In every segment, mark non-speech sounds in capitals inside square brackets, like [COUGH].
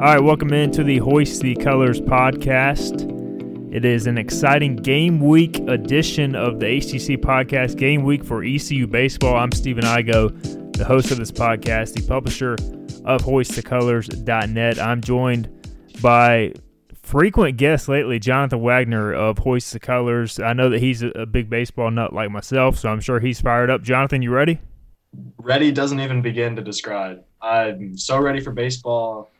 All right, welcome into the Hoist the Colors podcast. It is an exciting game week edition of the HTC podcast, Game Week for ECU Baseball. I'm Stephen Igo, the host of this podcast, the publisher of HoistTheColors.net. I'm joined by frequent guest lately, Jonathan Wagner of Hoist the Colors. I know that he's a big baseball nut like myself, so I'm sure he's fired up. Jonathan, you ready? Ready doesn't even begin to describe. I'm so ready for baseball.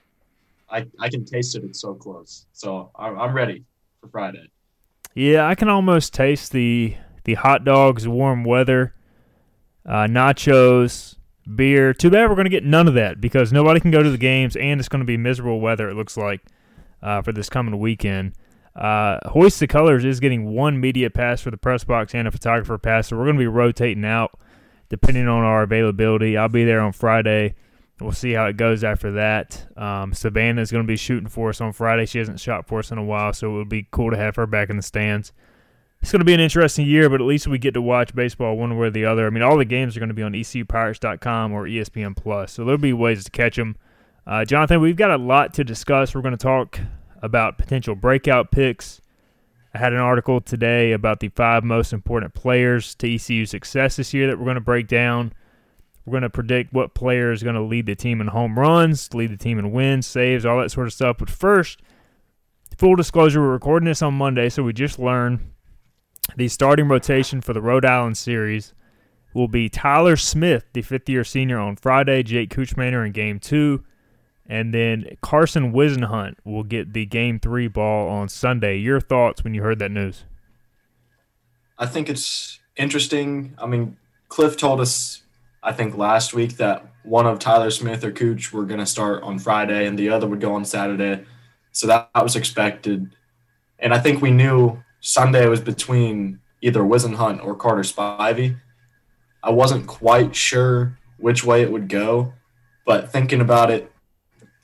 I, I can taste it. It's so close. So I'm, I'm ready for Friday. Yeah, I can almost taste the the hot dogs, warm weather, uh, nachos, beer. Too bad we're going to get none of that because nobody can go to the games, and it's going to be miserable weather. It looks like uh, for this coming weekend. Uh, Hoist the Colors is getting one media pass for the press box and a photographer pass, so we're going to be rotating out depending on our availability. I'll be there on Friday. We'll see how it goes after that. Um, Savannah is going to be shooting for us on Friday. She hasn't shot for us in a while, so it would be cool to have her back in the stands. It's going to be an interesting year, but at least we get to watch baseball one way or the other. I mean, all the games are going to be on ECUPirates.com or ESPN Plus, so there'll be ways to catch them. Uh, Jonathan, we've got a lot to discuss. We're going to talk about potential breakout picks. I had an article today about the five most important players to ECU success this year that we're going to break down. We're going to predict what player is going to lead the team in home runs, lead the team in wins, saves, all that sort of stuff. But first, full disclosure, we're recording this on Monday, so we just learned the starting rotation for the Rhode Island series will be Tyler Smith, the fifth year senior, on Friday, Jake Kuchmaner in game two, and then Carson Whisenhunt will get the game three ball on Sunday. Your thoughts when you heard that news? I think it's interesting. I mean, Cliff told us I think last week that one of Tyler Smith or Cooch were going to start on Friday and the other would go on Saturday. So that, that was expected. And I think we knew Sunday was between either Whisenhunt or Carter Spivey. I wasn't quite sure which way it would go, but thinking about it,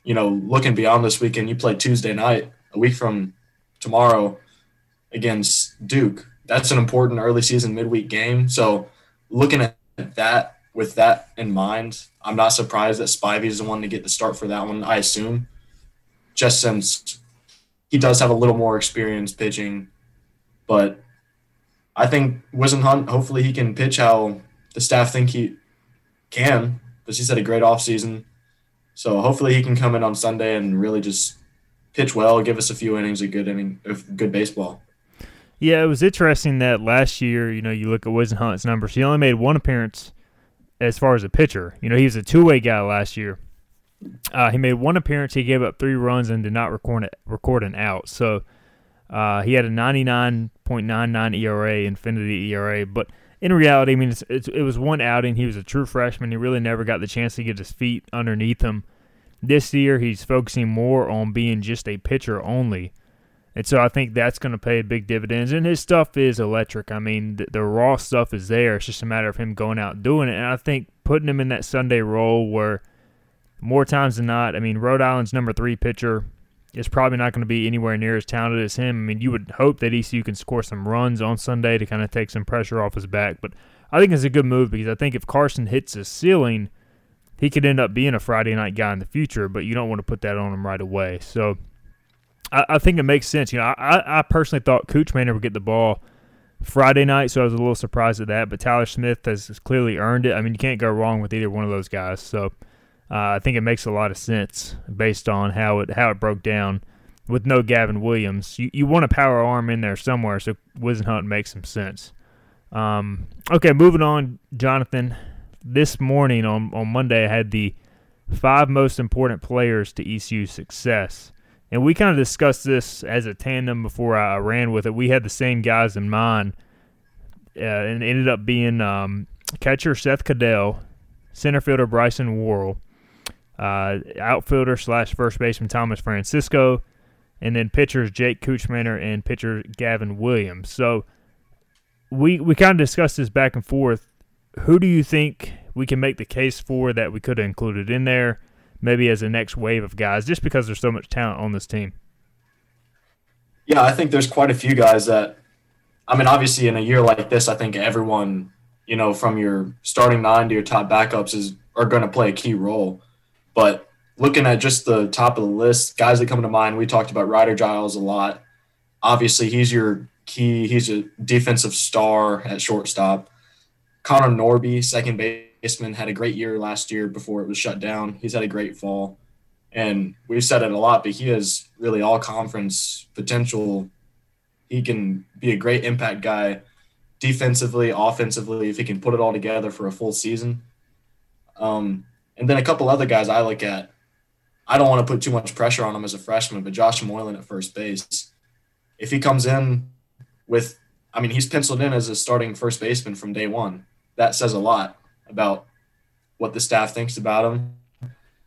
you know, looking beyond this weekend, you play Tuesday night, a week from tomorrow against Duke. That's an important early season midweek game. So looking at that with that in mind, I'm not surprised that Spivey is the one to get the start for that one. I assume, just since he does have a little more experience pitching, but I think Whisenhunt. Hopefully, he can pitch how the staff think he can, because he's had a great offseason. So hopefully, he can come in on Sunday and really just pitch well, give us a few innings of good inning of good baseball. Yeah, it was interesting that last year, you know, you look at Whisenhunt's numbers. He only made one appearance as far as a pitcher. You know, he was a two way guy last year. Uh, he made one appearance. He gave up three runs and did not record record an out. So uh, he had a 99.99 ERA, Infinity ERA. But in reality, I mean, it's, it's, it was one outing. He was a true freshman. He really never got the chance to get his feet underneath him. This year, he's focusing more on being just a pitcher only. And so I think that's going to pay big dividends. And his stuff is electric. I mean, the, the, raw stuff is there. It's just a matter of him going out and doing it. And I think putting him in that Sunday role where more times than not, I mean, Rhode Island's number three pitcher is probably not going to be anywhere near as talented as him. I mean, you would hope that ECU can score some runs on Sunday to kind of take some pressure off his back. But I think it's a good move because I think if Carson hits his ceiling, he could end up being a Friday night guy in the future, but you don't want to put that on him right away. So I, I think it makes sense. You know, I, I personally thought Kuchmaner would get the ball Friday night, so I was a little surprised at that. But Tyler Smith has, clearly earned it. I mean, you can't go wrong with either one of those guys. So uh, I think it makes a lot of sense based on how it how it broke down with no Gavin Williams. You you want a power arm in there somewhere, so Whisenhunt makes some sense. Um, okay, moving on, Jonathan. This morning on on Monday, I had the five most important players to ECU success. And we kind of discussed this as a tandem before I ran with it. We had the same guys in mind, uh, and ended up being um, catcher Seth Caddell, center fielder Bryson Worrell, uh, outfielder slash first baseman Thomas Francisco, and then pitchers Jake Kuchmaner and pitcher Gavin Williams. So we we kind of discussed this back and forth. Who do you think we can make the case for that we could have included in there, maybe as a next wave of guys, just because there's so much talent on this team? Yeah, I think there's quite a few guys that. I mean, obviously, in a year like this, I think everyone, you know, from your starting nine to your top backups is are going to play a key role. But looking at just the top of the list, guys that come to mind, we talked about Ryder Giles a lot. Obviously, he's your key. He's a defensive star at shortstop. Connor Norby, second had a great year last year before it was shut down. He's had a great fall. And we've said it a lot, but he has really all conference potential. He can be a great impact guy defensively, offensively, if he can put it all together for a full season. Um, and then a couple other guys I look at. I don't want to put too much pressure on him as a freshman, but Josh Moylan at first base. If he comes in with, I mean, he's penciled in as a starting first baseman from day one. That says a lot about what the staff thinks about him.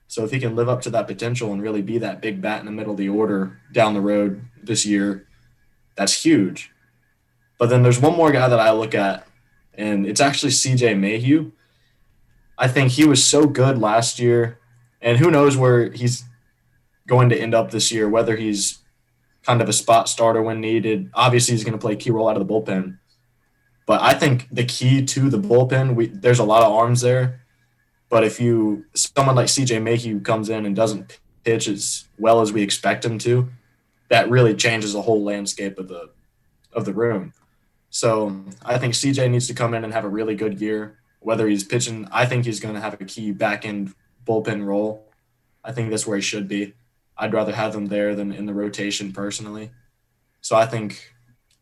So if he can live up to that potential and really be that big bat in the middle of the order down the road this year, that's huge. But then there's one more guy that I look at, and it's actually CJ Mayhew. I think he was so good last year, and who knows where he's going to end up this year, whether he's kind of a spot starter when needed. Obviously, he's going to play a key role out of the bullpen. But I think the key to the bullpen, we, there's a lot of arms there. But if you someone like CJ Mayhew comes in and doesn't pitch as well as we expect him to, that really changes the whole landscape of the of the room. So I think CJ needs to come in and have a really good year whether he's pitching, I think he's going to have a key back end bullpen role. I think that's where he should be. I'd rather have him there than in the rotation personally. So I think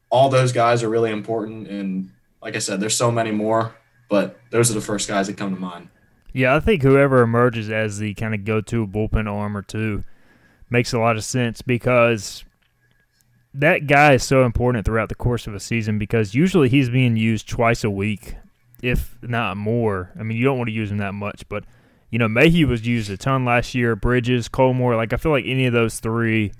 all those guys are really important. And like I said, there's so many more, but those are the first guys that come to mind. Yeah, I think whoever emerges as the kind of go to bullpen arm or two makes a lot of sense because that guy is so important throughout the course of a season because usually he's being used twice a week if not more. I mean, you don't want to use him that much, but you know, Mayhew was used a ton last year. Bridges, Colmore, like I feel like any of those three,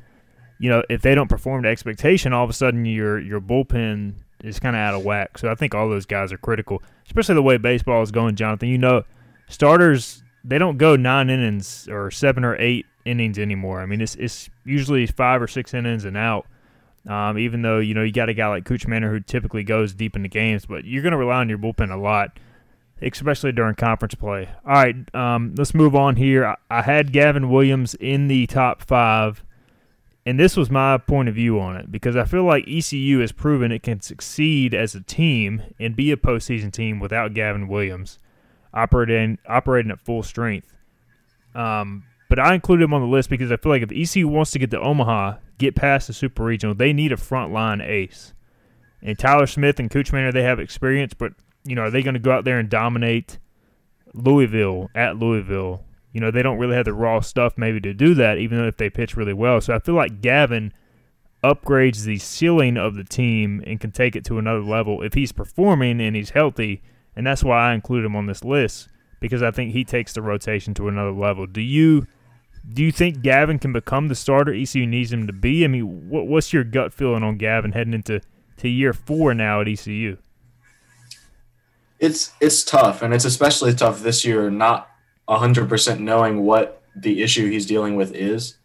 you know, if they don't perform to expectation, all of a sudden your your bullpen is kind of out of whack. So I think all those guys are critical, especially the way baseball is going, Jonathan. You know, starters they don't go nine innings or seven or eight innings anymore. I mean, it's it's usually five or six innings and out. Um, even though you know you got a guy like Kuchmaner who typically goes deep into games, but you're going to rely on your bullpen a lot, especially during conference play. All right, um, let's move on here. I, I had Gavin Williams in the top five, and this was my point of view on it because I feel like ECU has proven it can succeed as a team and be a postseason team without Gavin Williams operating operating at full strength. Um, but I included him on the list because I feel like if ECU wants to get to Omaha, get past the Super Regional, they need a front line ace. And Tyler Smith and Kuchmaner, they have experience, but you know, are they going to go out there and dominate Louisville at Louisville? You know, they don't really have the raw stuff maybe to do that, even though if they pitch really well. So I feel like Gavin upgrades the ceiling of the team and can take it to another level if he's performing and he's healthy. And that's why I include him on this list because I think he takes the rotation to another level. Do you do you think Gavin can become the starter ECU needs him to be? I mean, what, what's your gut feeling on Gavin heading into to year four now at ECU? It's it's tough, and it's especially tough this year, not hundred percent knowing what the issue he's dealing with is.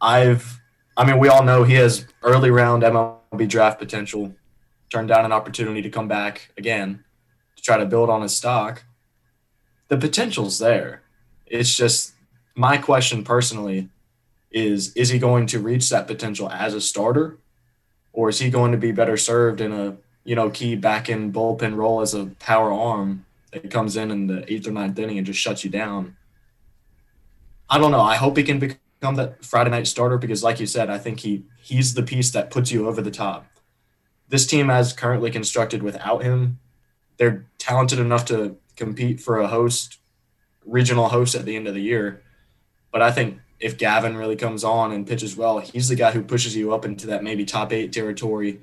I've, I mean, we all know he has early round MLB draft potential. Turned down an opportunity to come back again to try to build on his stock. The potential's there. It's just my question personally is is he going to reach that potential as a starter or is he going to be better served in a you know key back end bullpen role as a power arm that comes in in the eighth or ninth inning and just shuts you down. I don't know. I hope he can become that friday night starter because like you said i think he he's the piece that puts you over the top. This team as currently constructed without him they're talented enough to compete for a host regional host at the end of the year. But I think if Gavin really comes on and pitches well, he's the guy who pushes you up into that maybe top eight territory.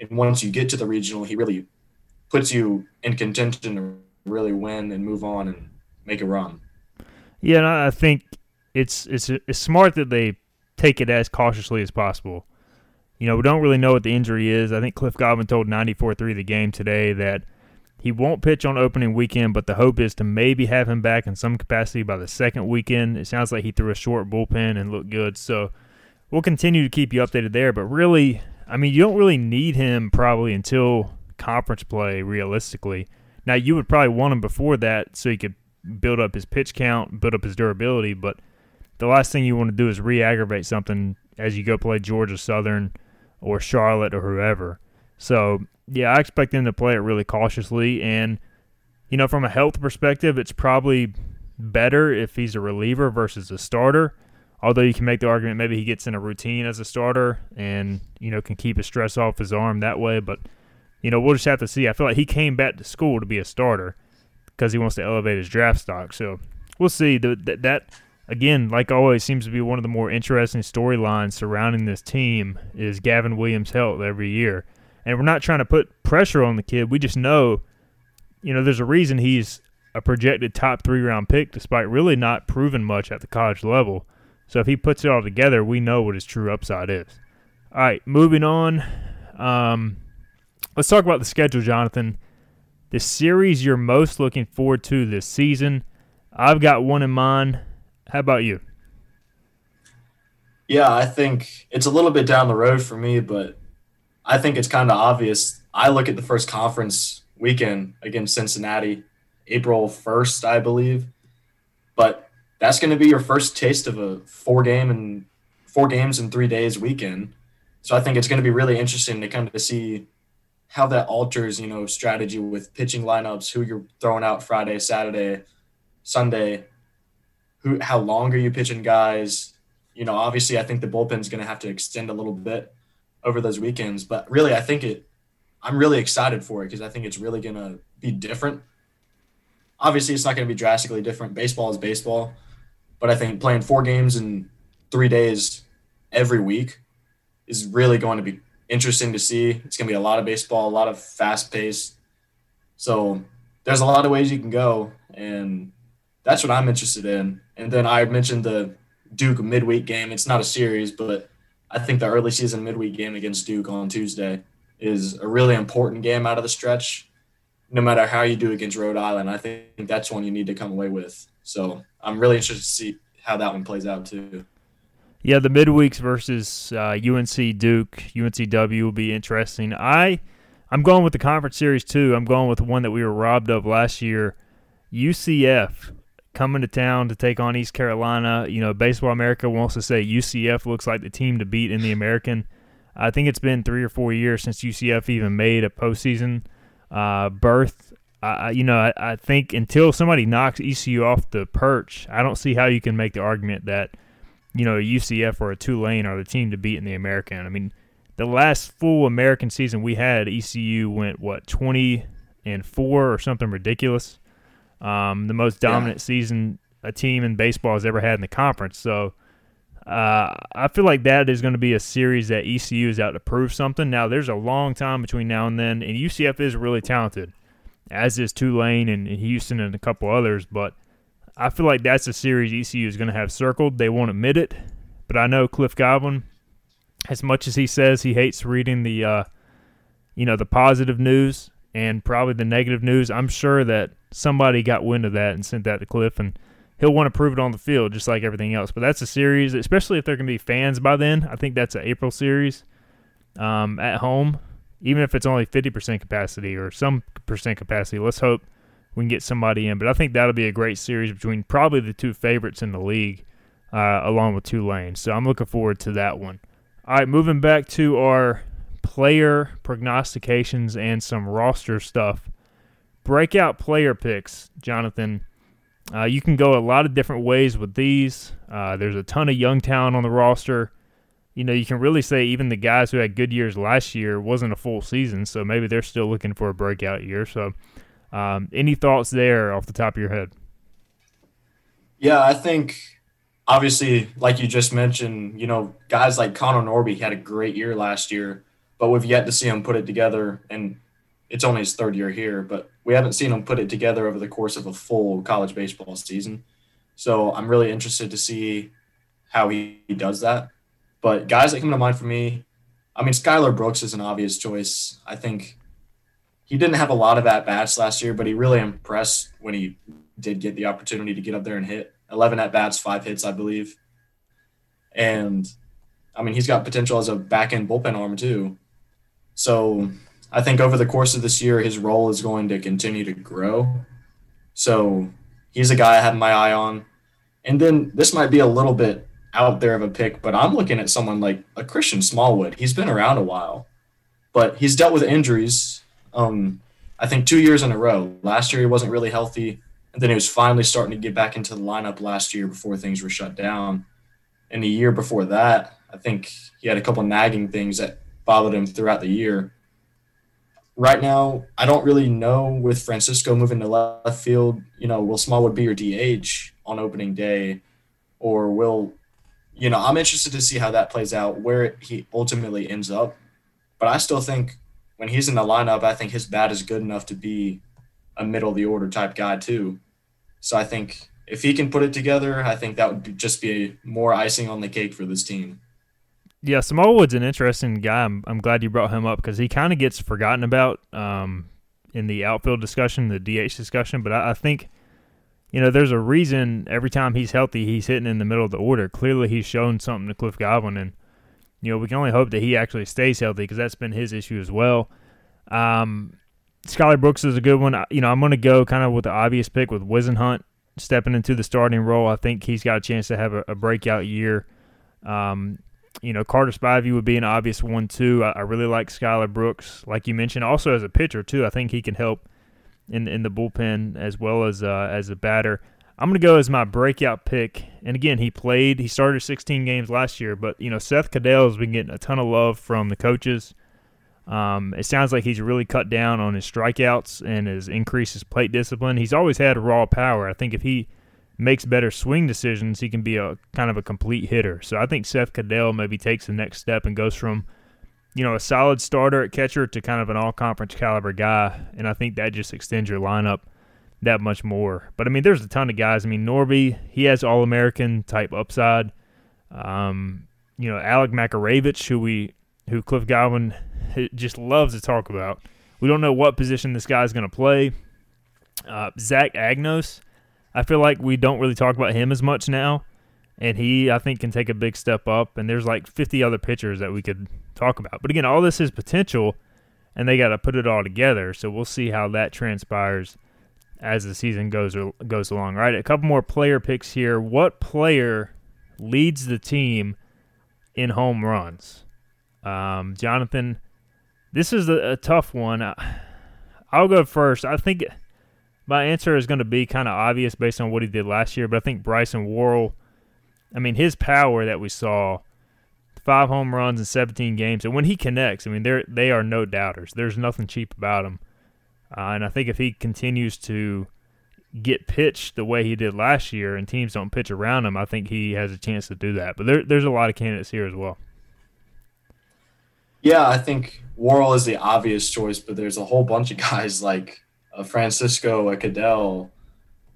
And once you get to the regional, he really puts you in contention to really win and move on and make a run. Yeah, and I think it's it's it's smart that they take it as cautiously as possible. You know, we don't really know what the injury is. I think Cliff Godwin told 94.3 the game today that he won't pitch on opening weekend, but the hope is to maybe have him back in some capacity by the second weekend. It sounds like he threw a short bullpen and looked good. So we'll continue to keep you updated there. But really, I mean, you don't really need him probably until conference play, realistically. Now, you would probably want him before that so he could build up his pitch count, build up his durability. But the last thing you want to do is re aggravate something as you go play Georgia Southern or Charlotte or whoever. So yeah, I expect them to play it really cautiously. And, you know, from a health perspective, it's probably better if he's a reliever versus a starter. Although you can make the argument maybe he gets in a routine as a starter and, you know, can keep his stress off his arm that way. But, you know, we'll just have to see. I feel like he came back to school to be a starter because he wants to elevate his draft stock. So we'll see. That, that again, like always, seems to be one of the more interesting storylines surrounding this team is Gavin Williams' health every year. And we're not trying to put pressure on the kid. We just know, you know, there's a reason he's a projected top three round pick, despite really not proving much at the college level. So if he puts it all together, we know what his true upside is. All right, moving on. Um, let's talk about the schedule, Jonathan. The series you're most looking forward to this season. I've got one in mind. How about you? Yeah, I think it's a little bit down the road for me, but I think it's kind of obvious. I look at the first conference weekend against Cincinnati, April 1st, I believe. But that's going to be your first taste of a four game and four games in three days weekend. So I think it's going to be really interesting to kind of see how that alters, you know, strategy with pitching lineups, who you're throwing out Friday, Saturday, Sunday, who how long are you pitching guys? You know, obviously I think the bullpen's to have to extend a little bit over those weekends. But really, I think it. I'm really excited for it because I think it's really gonna be different. Obviously, it's not to be drastically different. Baseball is baseball, but I think playing four games in three days every week is really going to be interesting to see. It's going to be a lot of baseball, a lot of fast pace. So there's a lot of ways you can go, and that's what I'm interested in. And then I mentioned the Duke midweek game. It's not a series, but I think the early season midweek game against Duke on Tuesday is a really important game out of the stretch. No matter how you do against Rhode Island, I think that's one you need to come away with. So I'm really interested to see how that one plays out too. Yeah, the midweeks versus uh, UNC Duke, UNCW will be interesting. I I'm going with the conference series too. I'm going with the one that we were robbed of last year. UCF coming to town to take on East Carolina. You know, Baseball America wants to say UCF looks like the team to beat in the American. I think it's been three or four years since UCF even made a postseason uh, berth. I, you know, I, I think until somebody knocks ECU off the perch, I don't see how you can make the argument that you know a UCF or a Tulane are the team to beat in the American. I mean, the last full American season we had, ECU went what twenty and four or something ridiculous. Um, the most dominant yeah. season a team in baseball has ever had in the conference. So uh, I feel like that is going to be a series that ECU is out to prove something. Now, there's a long time between now and then, and UCF is really talented, as is Tulane and Houston and a couple others. But I feel like that's a series ECU is going to have circled. They won't admit it, but I know Cliff Godwin, as much as he says he hates reading the, uh, you know, the positive news and probably the negative news, I'm sure that – somebody got wind of that and sent that to Cliff, and he'll want to prove it on the field just like everything else. But that's a series, especially if there can be fans by then. I think that's an April series um, at home, even if it's only 50% capacity or some percent capacity. Let's hope we can get somebody in. But I think that'll be a great series between probably the two favorites in the league, uh, along with Tulane. So I'm looking forward to that one. All right, moving back to our player prognostications and some roster stuff breakout player picks, Jonathan. Uh, you can go a lot of different ways with these. Uh, there's a ton of young talent on the roster. You know, you can really say even the guys who had good years last year wasn't a full season, so maybe they're still looking for a breakout year. So, um, any thoughts there off the top of your head? Yeah, I think obviously, like you just mentioned, you know, guys like Connor Norby had a great year last year, but we've yet to see him put it together. And it's only his third year here, but we haven't seen him put it together over the course of a full college baseball season. So I'm really interested to see how he, he does that. But guys that come to mind for me, I mean, Skylar Brooks is an obvious choice. I think he didn't have a lot of at bats last year, but he really impressed when he did get the opportunity to get up there and hit 11 at bats, five hits, I believe. And I mean, he's got potential as a back end bullpen arm, too. So I think over the course of this year, his role is going to continue to grow. So he's a guy I have my eye on. And then this might be a little bit out there of a pick, but I'm looking at someone like a Christian Smallwood. He's been around a while, but he's dealt with injuries. Um, I think two years in a row. Last year he wasn't really healthy, and then he was finally starting to get back into the lineup last year before things were shut down. And the year before that, I think he had a couple nagging things that bothered him throughout the year. Right now, I don't really know with Francisco moving to left field, you know, will Smallwood be your DH on opening day? Or will, you know, I'm interested to see how that plays out, where he ultimately ends up. But I still think when he's in the lineup, I think his bat is good enough to be a middle of the order type guy, too. So I think if he can put it together, I think that would just be more icing on the cake for this team. Yeah, Smallwood's an interesting guy. I'm, I'm glad you brought him up because he kind of gets forgotten about um, in the outfield discussion, the DH discussion. But I, I, think, you know, there's a reason every time he's healthy, he's hitting in the middle of the order. Clearly, he's shown something to Cliff Godwin, and you know, we can only hope that he actually stays healthy because that's been his issue as well. Um, Brooks is a good one. You know, I'm going to go kind of with the obvious pick with Whisenhunt stepping into the starting role. I think he's got a chance to have a, a breakout year. Um, you know, Carter Spivey would be an obvious one too. I, I, really like Skylar Brooks, like you mentioned, also as a pitcher too. I think he can help in in the bullpen as well as uh, as a batter. I'm gonna go as my breakout pick. And again, he played. He started 16 games last year, but you know, Seth Caddell has been getting a ton of love from the coaches. Um, it sounds like he's really cut down on his strikeouts and has increased his plate discipline. He's always had raw power. I think if he makes better swing decisions, he can be a kind of a complete hitter. So I think Seth Caddell maybe takes the next step and goes from, you know, a solid starter at catcher to kind of an all conference caliber guy. And I think that just extends your lineup that much more. But I mean, there's a ton of guys. I mean, Norby, he has all American type upside. Um, you know, Alec Makarewicz, who we who Cliff Godwin just loves to talk about. We don't know what position this guy's going to play. Uh, Zach Agnos, I feel like we don't really talk about him as much now, and he I think can take a big step up. And there's like 50 other pitchers that we could talk about. But again, all this is potential, and they got to put it all together. So we'll see how that transpires as the season goes goes along. Right, a couple more player picks here. What player leads the team in home runs? Um, Jonathan, this is a, a tough one. I'll go first. I think my answer is going to be kind of obvious based on what he did last year, but I think Bryson Worrell, I mean, his power that we saw, five home runs in 17 games, and when he connects, I mean, they're they are no doubters. There's nothing cheap about him, uh, and I think if he continues to get pitched the way he did last year, and teams don't pitch around him, I think he has a chance to do that. But there, there's a lot of candidates here as well. Yeah, I think Worrell is the obvious choice, but there's a whole bunch of [LAUGHS] guys like a Francisco, a Caddell.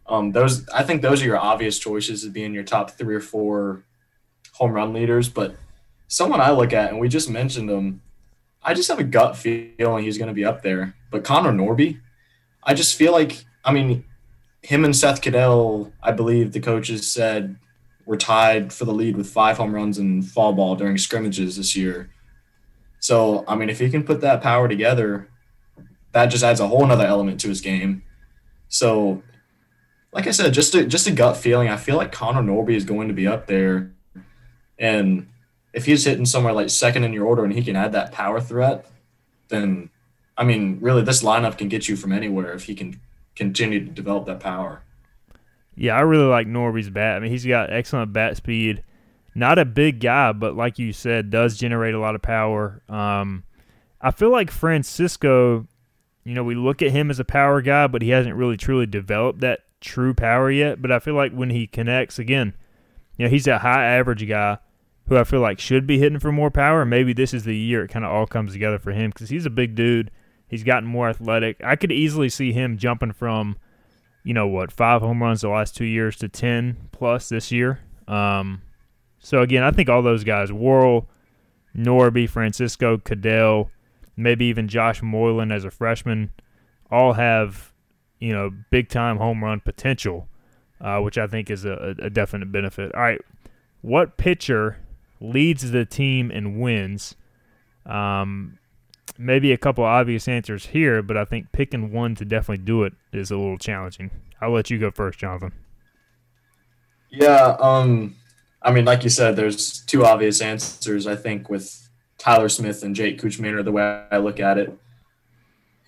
Um, those I think those are your obvious choices to be in your top three or four home run leaders. But someone I look at, and we just mentioned him, I just have a gut feeling he's going to be up there. But Connor Norby, I just feel like I mean, him and Seth Caddell, I believe the coaches said were tied for the lead with five home runs in fall ball during scrimmages this year. So I mean, if he can put that power together, that just adds a whole nother element to his game. So, like I said, just a just a gut feeling. I feel like Connor Norby is going to be up there, and if he's hitting somewhere like second in your order and he can add that power threat, then I mean, really, this lineup can get you from anywhere if he can continue to develop that power. Yeah, I really like Norby's bat. I mean, he's got excellent bat speed. Not a big guy, but like you said, does generate a lot of power. Um, I feel like Francisco you know, we look at him as a power guy, but he hasn't really truly developed that true power yet. But I feel like when he connects again, you know, he's a high average guy who I feel like should be hitting for more power. Maybe this is the year it kind of all comes together for him because he's a big dude. He's gotten more athletic. I could easily see him jumping from you know what, five home runs the last two years to 10 plus this year. Um, so, again, I think all those guys, Worrell, Norby, Francisco, Caddell, maybe even Josh Moylan as a freshman, all have, you know, big time home run potential, uh, which I think is a, a definite benefit. All right. What pitcher leads the team and wins? Um, maybe a couple obvious answers here, but I think picking one to definitely do it is a little challenging. I'll let you go first, Jonathan. Yeah, um, I mean, like you said, there's two obvious answers. I think with Tyler Smith and Jake Kuchmaner, the way I look at it,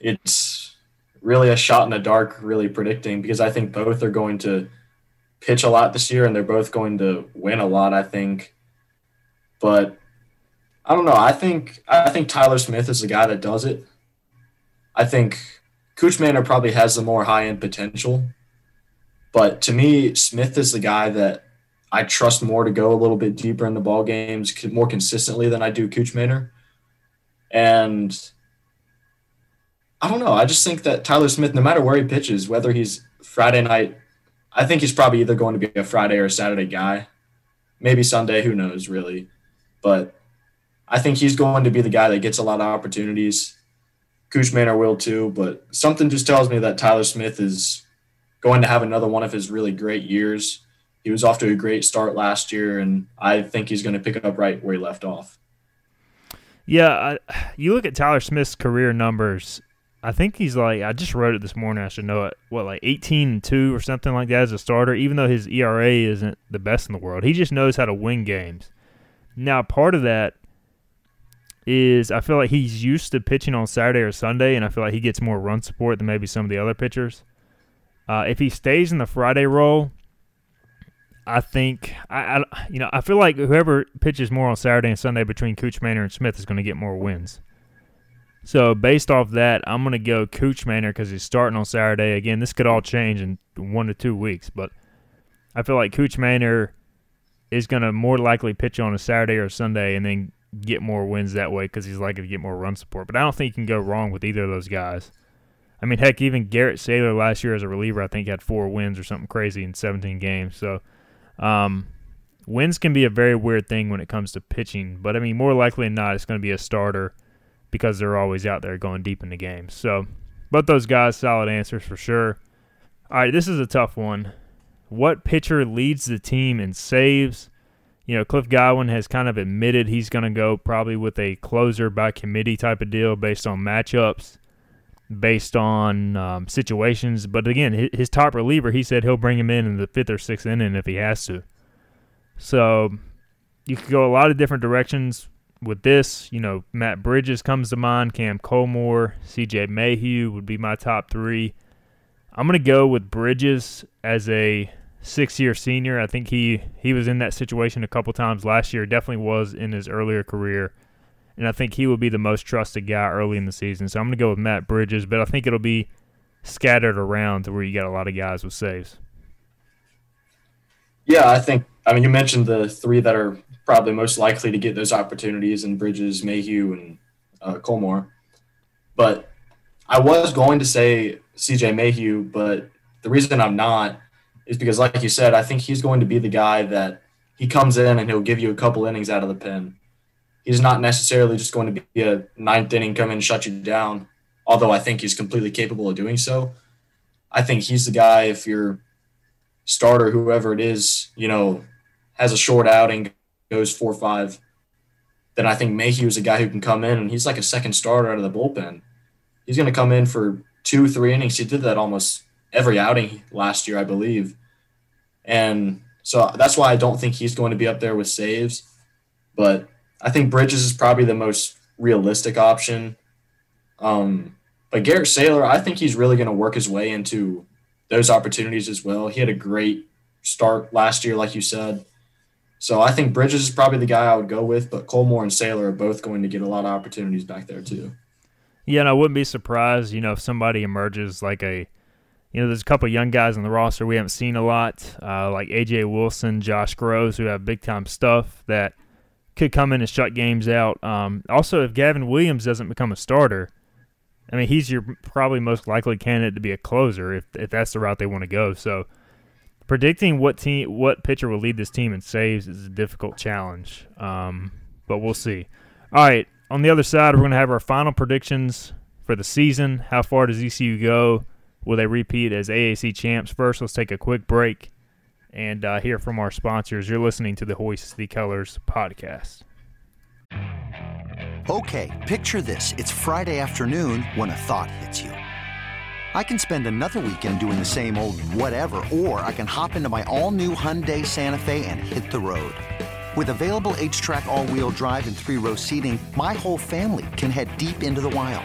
it's really a shot in the dark, really predicting because I think both are going to pitch a lot this year and they're both going to win a lot. I think, but I don't know. I think I think Tyler Smith is the guy that does it. I think Kuchmaner probably has the more high end potential, but to me, Smith is the guy that I trust more to go a little bit deeper in the ball games more consistently than I do Kuchmaner. And I don't know. I just think that Tyler Smith, no matter where he pitches, whether he's Friday night, I think he's probably either going to be a Friday or a Saturday guy. Maybe Sunday, who knows, really. But I think he's going to be the guy that gets a lot of opportunities. Kuchmaner will too, but something just tells me that Tyler Smith is going to have another one of his really great years. He was off to a great start last year, and I think he's going to pick up right where he left off. Yeah, I, you look at Tyler Smith's career numbers. I think he's like I just wrote it this morning. I should know it. What like eighteen and two or something like that as a starter. Even though his ERA isn't the best in the world, he just knows how to win games. Now, part of that is I feel like he's used to pitching on Saturday or Sunday, and I feel like he gets more run support than maybe some of the other pitchers. Uh, if he stays in the Friday role, I think I, I, you know I feel like whoever pitches more on Saturday and Sunday between Kuchmaner and Smith is going to get more wins. So based off that, I'm going to go Kuchmaner because he's starting on Saturday. Again, this could all change in one to two weeks, but I feel like Kuchmaner is going to more likely pitch on a Saturday or Sunday, and then get more wins that way because he's likely to get more run support. But I don't think you can go wrong with either of those guys. I mean, heck, even Garrett Saylor last year as a reliever, I think had four wins or something crazy in 17 games. So, um, wins can be a very weird thing when it comes to pitching. But I mean, more likely than not, it's going to be a starter because they're always out there going deep in the game. So, both those guys, solid answers for sure. All right, this is a tough one. What pitcher leads the team in saves? you know, Cliff Godwin has kind of admitted he's going to go probably with a closer by committee type of deal based on matchups, based on um, situations. But again, his, his, top reliever, he said he'll bring him in in the fifth or sixth inning if he has to. So you could go a lot of different directions with this. You know, Matt Bridges comes to mind, Cam Colmore, CJ Mayhew would be my top three. I'm going to go with Bridges as a six year senior. I think he he was in that situation a couple times last year. Definitely was in his earlier career, and I think he will be the most trusted guy early in the season. So I'm going to go with Matt Bridges, but I think it'll be scattered around to where you got a lot of guys with saves. Yeah, I think. I mean, you mentioned the three that are probably most likely to get those opportunities and Bridges, Mayhew, and uh, Colmore. But I was going to say CJ Mayhew, but the reason I'm not is because, like you said, I think he's going to be the guy that he comes in and he'll give you a couple innings out of the pen. He's not necessarily just going to be a ninth inning, come in shut you down, although I think he's completely capable of doing so. I think he's the guy, if your starter, whoever it is, you know, has a short outing, goes 4 5, then I think Mayhew is a guy who can come in and he's like a second starter out of the bullpen. He's going to come in for two, three innings. He did that almost every outing last year, I believe. And so that's why I don't think he's going to be up there with saves. But I think Bridges is probably the most realistic option. Um, but Garrett Saylor, I think he's really going to work his way into those opportunities as well. He had a great start last year, like you said. So I think Bridges is probably the guy I would go with, but Colmore and Saylor are both going to get a lot of opportunities back there too. Yeah, and I wouldn't be surprised, you know, if somebody emerges like a you know, there's a couple young guys on the roster we haven't seen a lot, uh, like AJ Wilson, Josh Groves, who have big time stuff that could come in and shut games out. Um, also, if Gavin Williams doesn't become a starter, I mean, he's your probably most likely candidate to be a closer if if that's the route they want to go. So, predicting what team, what pitcher will lead this team in saves is a difficult challenge. Um, but we'll see. All right, on the other side, we're going to have our final predictions for the season. How far does ECU go? Will they repeat as AAC champs? First, let's take a quick break and uh, hear from our sponsors. You're listening to the Hoist the Colors podcast. Okay, picture this. It's Friday afternoon when a thought hits you. I can spend another weekend doing the same old whatever, or I can hop into my all new Hyundai Santa Fe and hit the road. With available H track, all wheel drive, and three row seating, my whole family can head deep into the wild.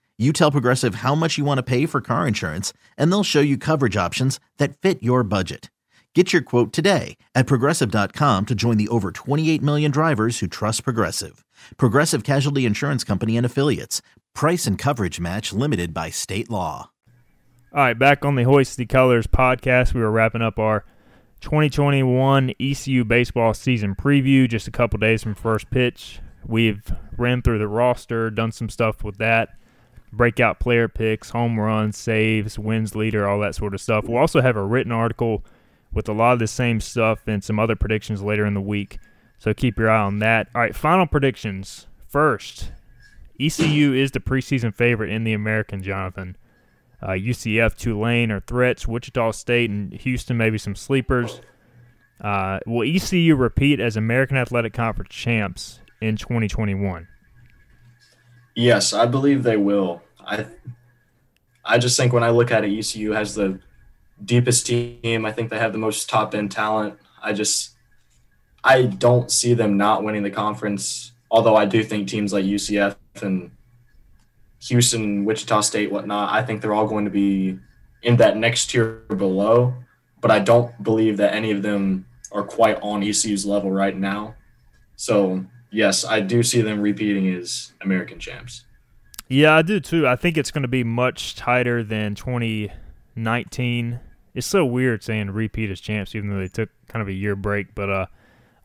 You tell Progressive how much you want to pay for car insurance, and they'll show you coverage options that fit your budget. Get your quote today at progressive.com to join the over 28 million drivers who trust Progressive. Progressive Casualty Insurance Company and Affiliates. Price and coverage match limited by state law. All right, back on the Hoist the Colors podcast. We were wrapping up our 2021 ECU baseball season preview just a couple days from first pitch. We've ran through the roster, done some stuff with that breakout player picks, home runs, saves, wins leader, all that sort of stuff. We'll also have a written article with a lot of the same stuff and some other predictions later in the week. So keep your eye on that. All right, final predictions. First, ECU is the preseason favorite in the American, Jonathan. Uh, UCF, Tulane are threats. Wichita State and Houston, maybe some sleepers. Uh, will ECU repeat as American Athletic Conference champs in 2021? Yes, I believe they will. I I just think when I look at it, ECU has the deepest team. I think they have the most top end talent. I just I don't see them not winning the conference. Although I do think teams like UCF and Houston, Wichita State, whatnot, I think they're all going to be in that next tier below. But I don't believe that any of them are quite on ECU's level right now. So yes, I do see them repeating as American champs. Yeah, I do too. I think it's going to be much tighter than 2019. It's so weird saying repeat as champs, even though they took kind of a year break. But uh,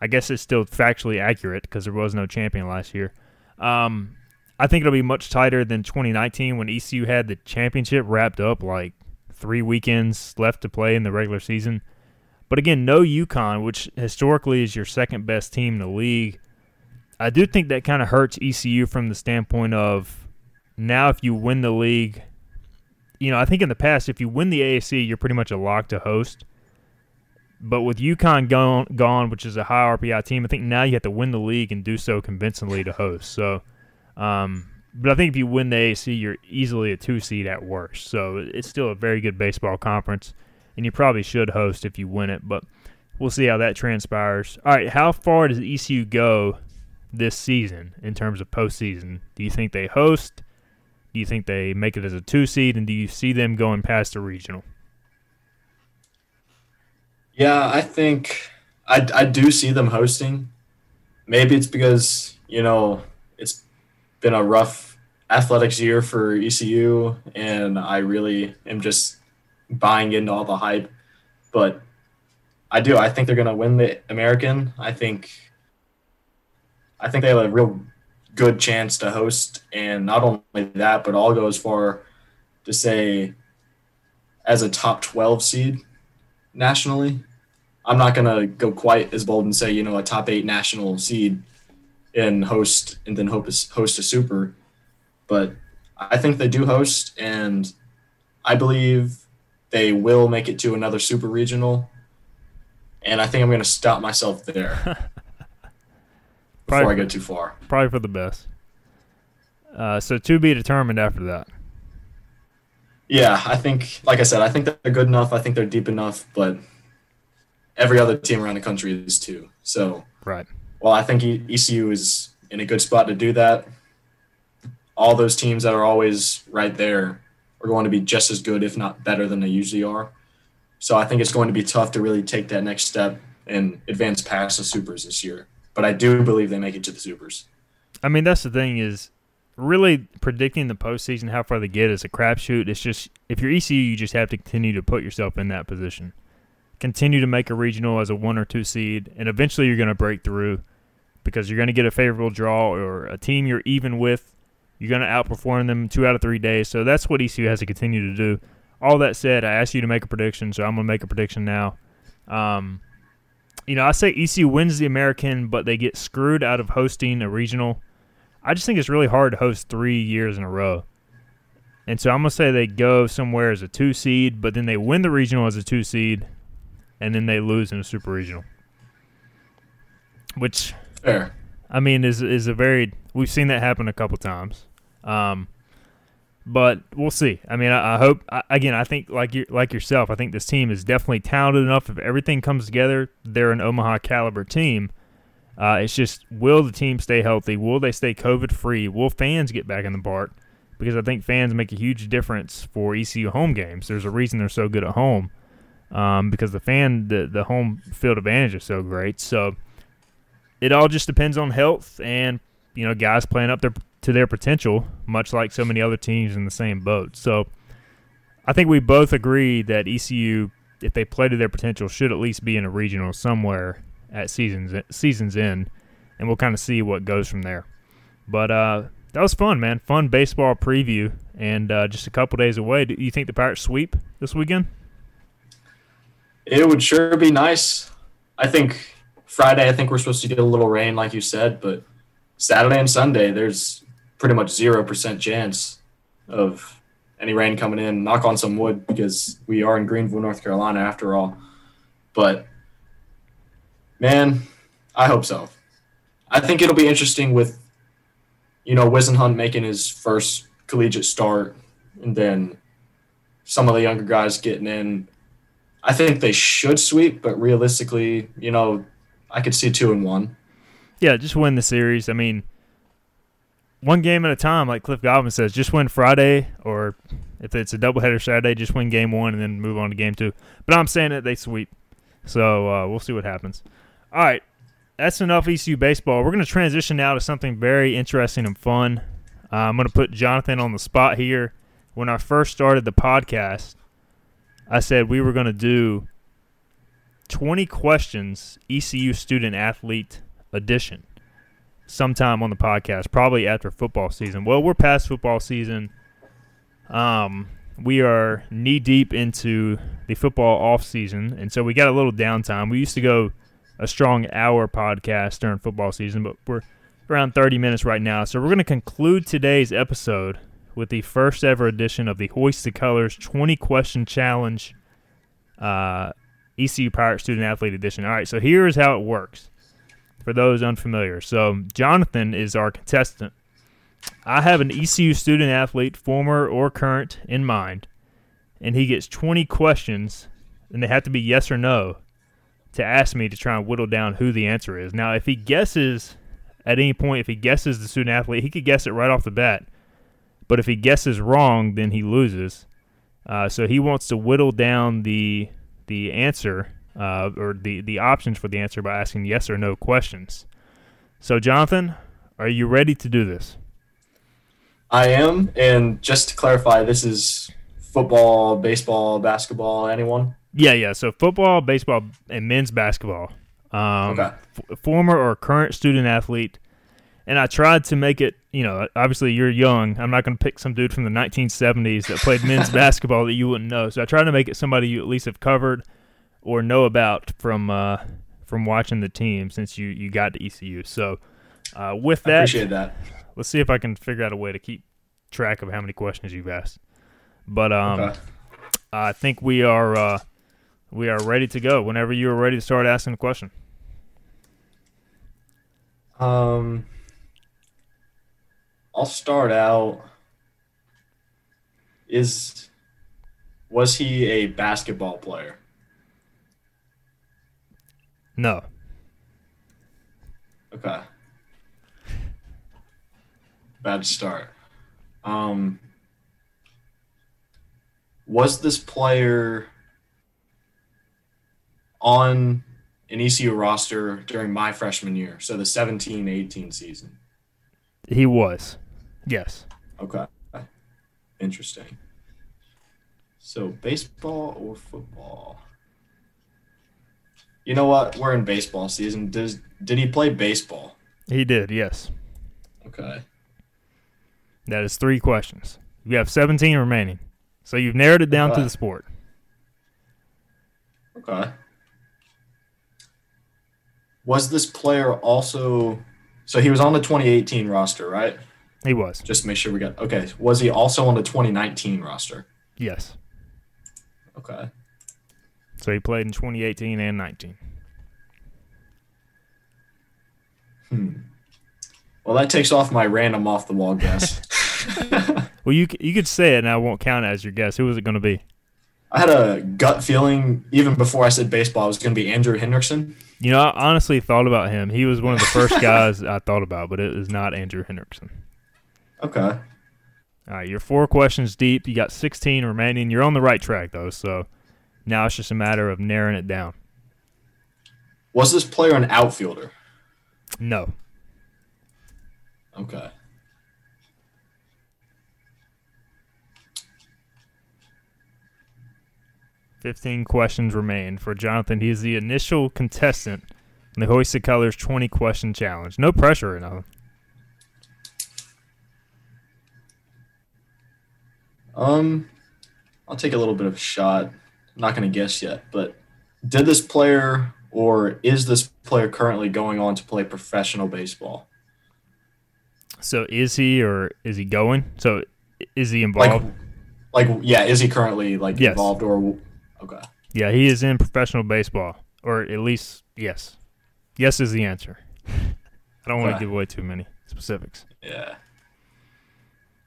I guess it's still factually accurate because there was no champion last year. Um, I think it'll be much tighter than 2019 when ECU had the championship wrapped up like three weekends left to play in the regular season. But again, no UConn, which historically is your second best team in the league. I do think that kind of hurts ECU from the standpoint of now if you win the league, you know, I think in the past if you win the AAC, you're pretty much a lock to host. But with UConn gone, gone, which is a high RPI team, I think now you have to win the league and do so convincingly to host. So, um, but I think if you win the AAC, you're easily a two seed at worst. So it's still a very good baseball conference, and you probably should host if you win it. But we'll see how that transpires. All right, how far does ECU go this season in terms of postseason? Do you think they host? Do you think they make it as a two seed? And do you see them going past the regional? Yeah, I think I, I do see them hosting. Maybe it's because, you know, it's been a rough athletics year for ECU, and I really am just buying into all the hype. But I do. I think they're going to win the American. I think I think they have a real good chance to host. And not only that, but I'll go as far to say as a top 12 seed nationally. I'm not going to go quite as bold and say, you know, a top eight national seed and host and then hope host a super. But I think they do host, and I believe they will make it to another super regional. And I think I'm going to stop myself there. [LAUGHS] before probably, I go too far. Probably for the best. Uh, so to be determined after that. Yeah, I think, like I said, I think they're good enough. I think they're deep enough, but every other team around the country is too. So, right. Well, I think ECU is in a good spot to do that. All those teams that are always right there, are going to be just as good, if not better, than they usually are. So I think it's going to be tough to really take that next step and advance past the Supers this year. But I do believe they make it to the Supers. I mean, that's the thing is really predicting the postseason, how far they get is a crapshoot. It's just if you're ECU, you just have to continue to put yourself in that position. Continue to make a regional as a one or two seed, and eventually you're going to break through because you're going to get a favorable draw or a team you're even with. You're going to outperform them two out of three days. So that's what ECU has to continue to do. All that said, I asked you to make a prediction, so I'm going to make a prediction now. Um, you know, I say ECU wins the American, but they get screwed out of hosting a regional. I just think it's really hard to host three years in a row. And so I'm going to say they go somewhere as a two seed, but then they win the regional as a two seed, and then they lose in a super regional. Which, Fair. I mean, is is a very we've seen that happen a couple times. Um, but we'll see. I mean, I, I hope I, again. I think like you like yourself. I think this team is definitely talented enough. If everything comes together, they're an Omaha caliber team. Uh, it's just will the team stay healthy? Will they stay COVID free? Will fans get back in the park? Because I think fans make a huge difference for ECU home games. There's a reason they're so good at home, um, because the fan the the home field advantage is so great. So it all just depends on health and you know guys playing up their to their potential, much like so many other teams in the same boat. So I think we both agree that ECU, if they play to their potential, should at least be in a regional somewhere at seasons seasons end, and we'll kind of see what goes from there. But uh, that was fun, man. Fun baseball preview, and uh, just a couple days away. Do you think the Pirates sweep this weekend? It would sure be nice. I think Friday, I think we're supposed to get a little rain, like you said, but Saturday and Sunday, there's pretty much zero percent chance of any rain coming in. Knock on some wood because we are in Greenville, North Carolina, after all. But man, I hope so. I think it'll be interesting with you know Whisenhunt making his first collegiate start, and then some of the younger guys getting in. I think they should sweep, but realistically, you know, I could see two and one. Yeah, just win the series. I mean, one game at a time, like Cliff Godwin says. Just win Friday, or if it's a doubleheader Saturday, just win game one and then move on to game two. But I'm saying that they sweep, so uh, we'll see what happens. All right, that's enough ECU baseball. We're going to transition now to something very interesting and fun. Uh, I'm going to put Jonathan on the spot here. When I first started the podcast, I said we were going to do 20 questions ECU student athlete edition sometime on the podcast, probably after football season. Well, we're past football season. Um, we are knee deep into the football off season, and so we got a little downtime. We used to go a strong hour podcast during football season, but we're around 30 minutes right now. So we're going to conclude today's episode with the first ever edition of the Hoist the Colors 20 question challenge uh, ECU Pirate Student Athlete Edition. All right, so here's how it works for those unfamiliar. So, Jonathan is our contestant. I have an ECU student athlete, former or current, in mind, and he gets 20 questions, and they have to be yes or no, to ask me to try and whittle down who the answer is. Now, if he guesses at any point, if he guesses the student athlete, he could guess it right off the bat. But if he guesses wrong, then he loses. Uh, so he wants to whittle down the the answer uh, or the the options for the answer by asking yes or no questions. So, Jonathan, are you ready to do this? I am, and just to clarify, this is football, baseball, basketball, anyone. Yeah, yeah. So football, baseball, and men's basketball. Um, Okay. f- former or current student athlete, and I tried to make it. You know, obviously you're young. I'm not going to pick some dude from the 1970s that played men's [LAUGHS] basketball that you wouldn't know. So I tried to make it somebody you at least have covered or know about from uh, from watching the team since you you got to ECU. So uh, with I that, appreciate that. let's see if I can figure out a way to keep track of how many questions you've asked. But um, Okay. I think we are uh, we are ready to go. Whenever you are ready to start asking a question. Um, I'll start out. Is was he a basketball player? No. Okay. Bad start. Um, was this player on an ECU roster during my freshman year, so the 17-18 season? He was. Yes. Okay. Interesting. So baseball or football? You know what? We're in baseball season. Does did he play baseball? He did, yes. Okay. That is three questions. You have 17 remaining. So you've narrowed it down to the sport. Okay. Was this player also so he was on the 2018 roster, right? He was. Just to make sure we got okay. Was he also on the 2019 roster? Yes. Okay. So he played in 2018 and 19. Hmm. Well, that takes off my random off the wall guess. [LAUGHS] [LAUGHS] Well, you you could say it, and I won't count it as your guess. Who was it going to be? I had a gut feeling even before I said baseball, it was going to be Andrew Hendrickson. You know, I honestly thought about him. He was one of the first [LAUGHS] guys I thought about, but it is not Andrew Hendrickson. Okay. All right, you're four questions deep. You got 16 remaining. You're on the right track, though, so now it's just a matter of narrowing it down. Was this player an outfielder? No. Okay. Fifteen questions remain for Jonathan. He is the initial contestant in the Hoisted Colors 20 question challenge. No pressure or nothing. Um, I'll take a little bit of a shot. I'm not going to guess yet, but did this player or is this player currently going on to play professional baseball? So is he or is he going? So is he involved? like, yeah, is he currently like Yes. involved or okay? yeah, he is in professional baseball, or at least yes. Yes is the answer. [LAUGHS] I don't want to give away too many specifics. Yeah.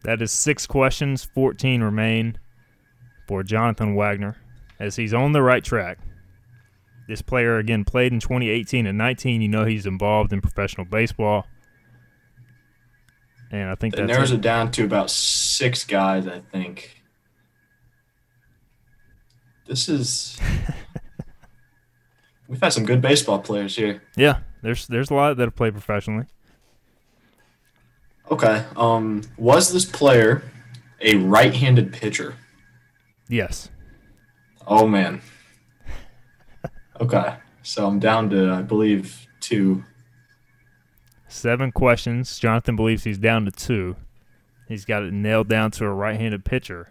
That is six questions. 14 remain for Jonathan Wagner as he's on the right track. This player, again, played in 2018 and 19. You know he's involved in professional baseball. And I think That narrows it. it down to about six guys, I think. This is. [LAUGHS] We've had some good baseball players here. Yeah, there's there's a lot that have played professionally. Okay. Um, was this player a right-handed pitcher? Yes. Oh man. Okay. So I'm down to I believe two. Seven questions. Jonathan believes he's down to two. He's got it nailed down to a right handed pitcher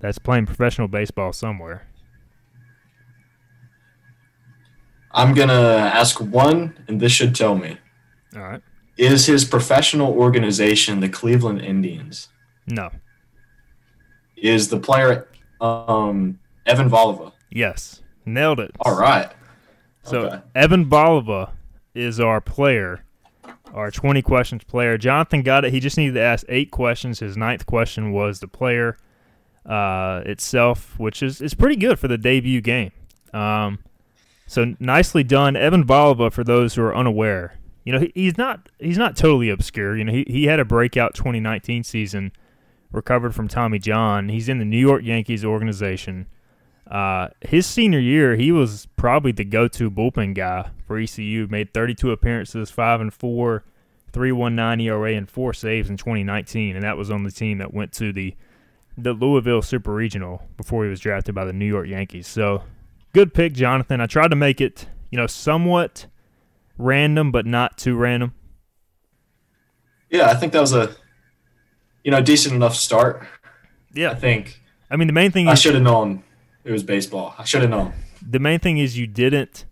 that's playing professional baseball somewhere. I'm gonna ask one, and this should tell me. All right. Is his professional organization the Cleveland Indians? No. Is the player um, Evan Voliva? Yes. Nailed it. All right. So Okay. Evan Voliva is our player, our 20 questions player. Jonathan got it. He just needed to ask eight questions. His ninth question was the player uh, itself, which is, is pretty good for the debut game. Um, so nicely done, Evan Voliva. For those who are unaware, you know he, he's not he's not totally obscure. You know he he had a breakout 2019 season, recovered from Tommy John. He's in the New York Yankees organization. Uh, his senior year, he was probably the go-to bullpen guy for ECU. Made 32 appearances, five and four, 3.19 ERA, and four saves in 2019, and that was on the team that went to the the Louisville Super Regional before he was drafted by the New York Yankees. So, good pick, Jonathan. I tried to make it, you know, somewhat random, but not too random. Yeah, I think that was a, you know, decent enough start. Yeah, I think I mean the main thing I should have known it was baseball. I should have known. the main thing is you didn't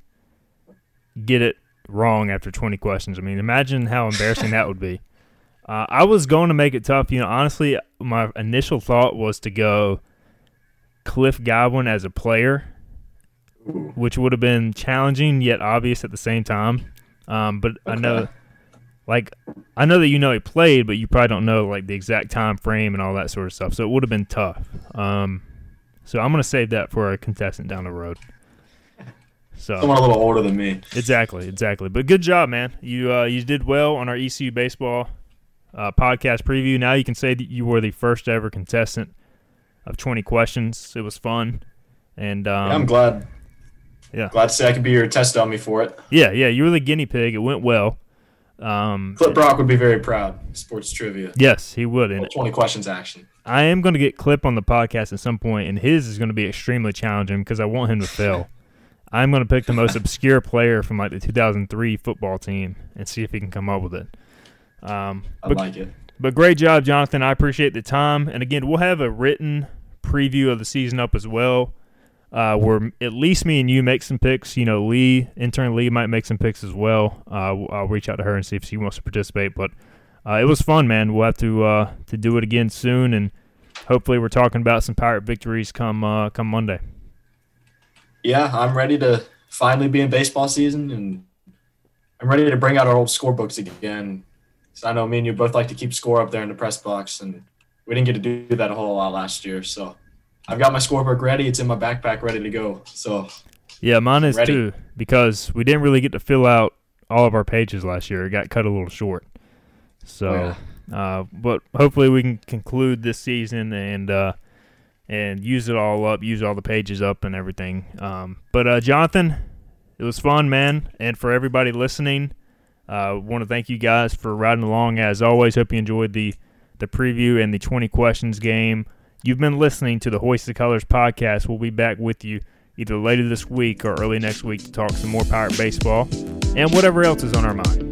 get it wrong after 20 questions. I mean, imagine how embarrassing that would be. [LAUGHS] Uh, I was going to make it tough. You know, honestly, my initial thought was to go Cliff Godwin as a player, Ooh. which would have been challenging yet obvious at the same time. Um, but I know, like, I know that you know he played, but you probably don't know like the exact time frame and all that sort of stuff. So it would have been tough. Um, so I'm gonna save that for a contestant down the road. So Someone a little older than me. Exactly, exactly. But good job, man. You uh, you did well on our ECU baseball uh, podcast preview. Now you can say that you were the first ever contestant of 20 questions. It was fun, and um, Yeah, I'm glad. Yeah. Glad to say I could be your test dummy for it. yeah, yeah, you were the guinea pig. It went well. Um, Clip Brock would be very proud. Sports trivia. yes, he would. And Well, 20 questions action. I am going to get Clip on the podcast at some point, and his is going to be extremely challenging because I want him to fail. [LAUGHS] I'm going to pick the most obscure player from like the 2003 football team and see if he can come up with it. Um, I but, like it. but great job, Jonathan. I appreciate the time. And again, we'll have a written preview of the season up as well, uh, where at least me and you make some picks. You know, Lee, intern Lee, might make some picks as well. Uh, I'll reach out to her and see if she wants to participate. But uh, it was fun, man. We'll have to uh, to do it again soon, and hopefully, we're talking about some pirate victories come uh, come Monday. Yeah, I'm ready to finally be in baseball season, and I'm ready to bring out our old scorebooks again. So I know me and you both like to keep score up there in the press box, and we didn't get to do that a whole lot last year. So I've got my scorebook ready. It's in my backpack, ready to go. So Yeah, mine is Ready. too because we didn't really get to fill out all of our pages last year. It got cut a little short. So, uh, but hopefully we can conclude this season and uh, and use it all up, use all the pages up and everything. Um, but uh, Jonathan, it was fun, man, and for everybody listening, uh, want to thank you guys for riding along. As always, hope you enjoyed the the preview and the 20 questions game. You've been listening to the Hoist the Colors podcast. We'll be back with you either later this week or early next week to talk some more Pirate baseball and whatever else is on our mind.